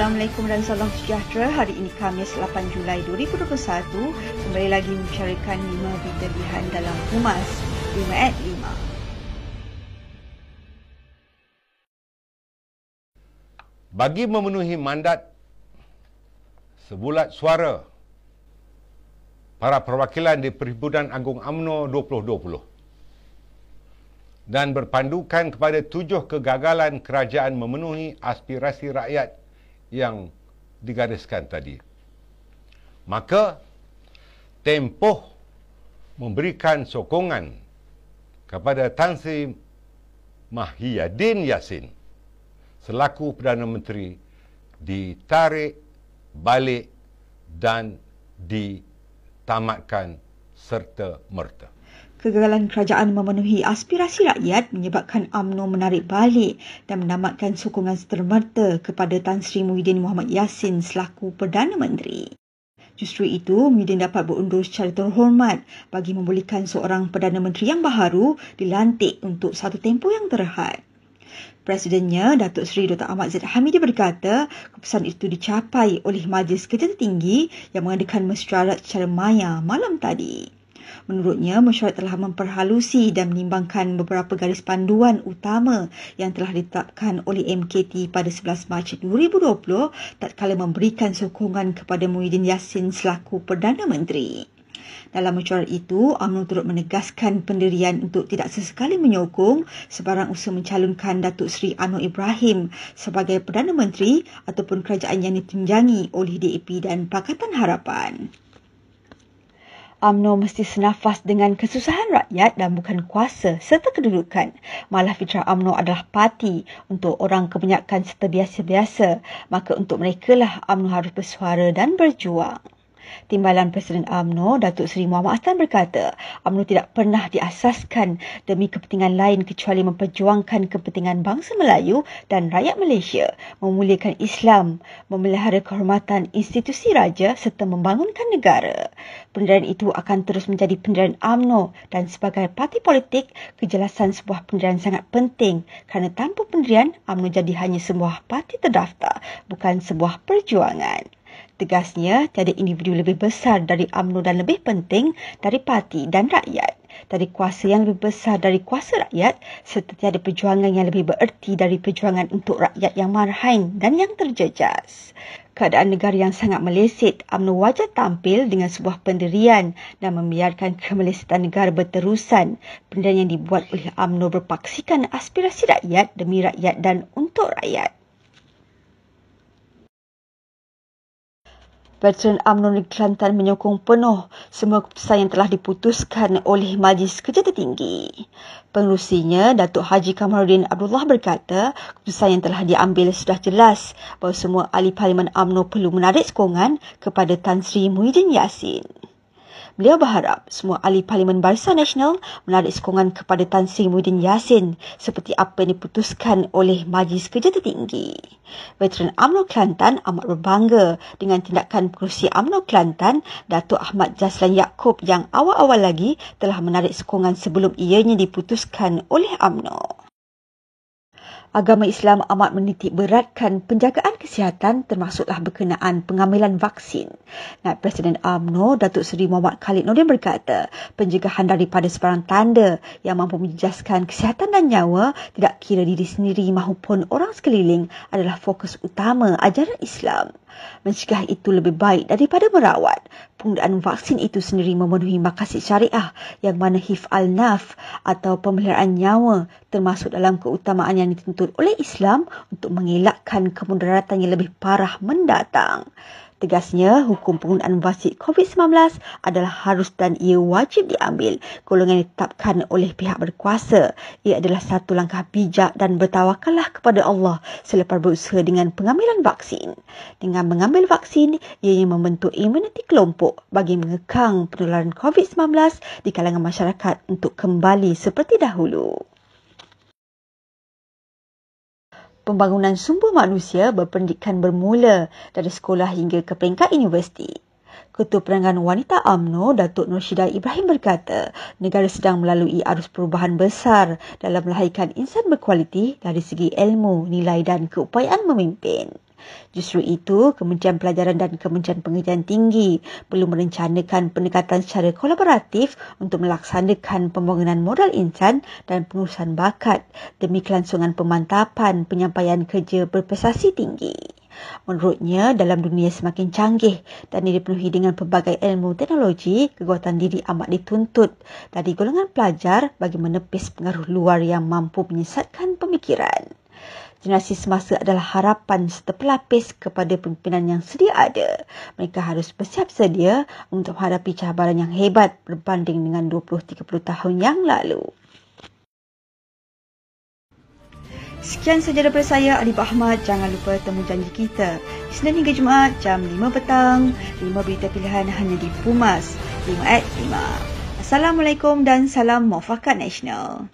Assalamualaikum dan salam sejahtera. Hari ini Khamis 8 Julai 2021. Kembali lagi membicarakan 5 berita lihan dalam Humas 5 at 5. Bagi memenuhi mandat sebulat suara para perwakilan di Perhimpunan Agung AMNO 2020 dan berpandukan kepada tujuh kegagalan kerajaan memenuhi aspirasi rakyat yang digariskan tadi. Maka tempoh memberikan sokongan kepada Tan Sri Mahiyadin Yassin selaku Perdana Menteri ditarik balik dan ditamatkan serta merta. Kegagalan kerajaan memenuhi aspirasi rakyat menyebabkan AMNO menarik balik dan menamatkan sokongan setermerta kepada Tan Sri Muhyiddin Muhammad Yassin selaku Perdana Menteri. Justru itu, Muhyiddin dapat berundur secara terhormat bagi membolehkan seorang Perdana Menteri yang baharu dilantik untuk satu tempoh yang terhad. Presidennya, Datuk Seri Dr. Ahmad Zaid Hamidi berkata, keputusan itu dicapai oleh Majlis Kerja Tertinggi yang mengadakan mesyuarat secara maya malam tadi. Menurutnya, mesyuarat telah memperhalusi dan menimbangkan beberapa garis panduan utama yang telah ditetapkan oleh MKT pada 11 Mac 2020 tatkala memberikan sokongan kepada Muhyiddin Yassin selaku Perdana Menteri. Dalam mesyuarat itu, UMNO turut menegaskan pendirian untuk tidak sesekali menyokong sebarang usaha mencalonkan Datuk Seri Anwar Ibrahim sebagai Perdana Menteri ataupun kerajaan yang ditunjangi oleh DAP dan Pakatan Harapan. UMNO mesti senafas dengan kesusahan rakyat dan bukan kuasa serta kedudukan. Malah fitrah UMNO adalah parti untuk orang kebanyakan serta biasa-biasa. Maka untuk mereka lah UMNO harus bersuara dan berjuang. Timbalan Presiden AMNO, Datuk Seri Muhammad Hassan berkata, AMNO tidak pernah diasaskan demi kepentingan lain kecuali memperjuangkan kepentingan bangsa Melayu dan rakyat Malaysia, memuliakan Islam, memelihara kehormatan institusi raja serta membangunkan negara. Pendirian itu akan terus menjadi pendirian AMNO dan sebagai parti politik, kejelasan sebuah pendirian sangat penting kerana tanpa pendirian, AMNO jadi hanya sebuah parti terdaftar, bukan sebuah perjuangan. Tegasnya, tiada individu lebih besar dari AMNO dan lebih penting dari parti dan rakyat. Dari kuasa yang lebih besar dari kuasa rakyat serta tiada perjuangan yang lebih bererti dari perjuangan untuk rakyat yang marhain dan yang terjejas. Keadaan negara yang sangat meleset, AMNO wajar tampil dengan sebuah pendirian dan membiarkan kemelesetan negara berterusan. Pendirian yang dibuat oleh AMNO berpaksikan aspirasi rakyat demi rakyat dan untuk rakyat. Veteran UMNO Negeri Kelantan menyokong penuh semua keputusan yang telah diputuskan oleh Majlis Kerja Tertinggi. Pengurusinya, Datuk Haji Kamaruddin Abdullah berkata, keputusan yang telah diambil sudah jelas bahawa semua ahli Parlimen UMNO perlu menarik sokongan kepada Tan Sri Muhyiddin Yassin. Beliau berharap semua ahli Parlimen Barisan Nasional menarik sokongan kepada Tan Sri Muhyiddin Yassin seperti apa yang diputuskan oleh Majlis Kerja Tertinggi. Veteran UMNO Kelantan amat berbangga dengan tindakan pengurusi UMNO Kelantan Datuk Ahmad Jaslan Yaakob yang awal-awal lagi telah menarik sokongan sebelum ianya diputuskan oleh UMNO agama Islam amat menitik beratkan penjagaan kesihatan termasuklah berkenaan pengambilan vaksin. Naib Presiden AMNO, Datuk Seri Muhammad Khalid Nordin berkata, pencegahan daripada sebarang tanda yang mampu menjejaskan kesihatan dan nyawa tidak kira diri sendiri maupun orang sekeliling adalah fokus utama ajaran Islam. Mencegah itu lebih baik daripada merawat. Penggunaan vaksin itu sendiri memenuhi makasid syariah yang mana hif al-naf atau pemeliharaan nyawa termasuk dalam keutamaan yang dituntut oleh Islam untuk mengelakkan kemudaratan yang lebih parah mendatang. Tegasnya, hukum penggunaan vaksin COVID-19 adalah harus dan ia wajib diambil golongan ditetapkan oleh pihak berkuasa. Ia adalah satu langkah bijak dan bertawakallah kepada Allah selepas berusaha dengan pengambilan vaksin. Dengan mengambil vaksin, ia membentuk imuniti kelompok bagi mengekang penularan COVID-19 di kalangan masyarakat untuk kembali seperti dahulu pembangunan sumber manusia berpendidikan bermula dari sekolah hingga ke peringkat universiti. Ketua Peranggan Wanita AMNO, Datuk Nur Syidah Ibrahim berkata, negara sedang melalui arus perubahan besar dalam melahirkan insan berkualiti dari segi ilmu, nilai dan keupayaan memimpin. Justru itu, Kementerian Pelajaran dan Kementerian Pengajian Tinggi perlu merencanakan pendekatan secara kolaboratif untuk melaksanakan pembangunan modal insan dan pengurusan bakat demi kelangsungan pemantapan penyampaian kerja berprestasi tinggi. Menurutnya, dalam dunia semakin canggih dan dipenuhi dengan pelbagai ilmu teknologi, kekuatan diri amat dituntut dari golongan pelajar bagi menepis pengaruh luar yang mampu menyesatkan pemikiran. Generasi semasa adalah harapan serta pelapis kepada pimpinan yang sedia ada. Mereka harus bersiap sedia untuk menghadapi cabaran yang hebat berbanding dengan 20-30 tahun yang lalu. Sekian sahaja daripada saya, Alif Ahmad. Jangan lupa temu janji kita. Isnin hingga Jumaat, jam 5 petang. 5 berita pilihan hanya di Pumas. 5 at 5. Assalamualaikum dan salam muafakat nasional.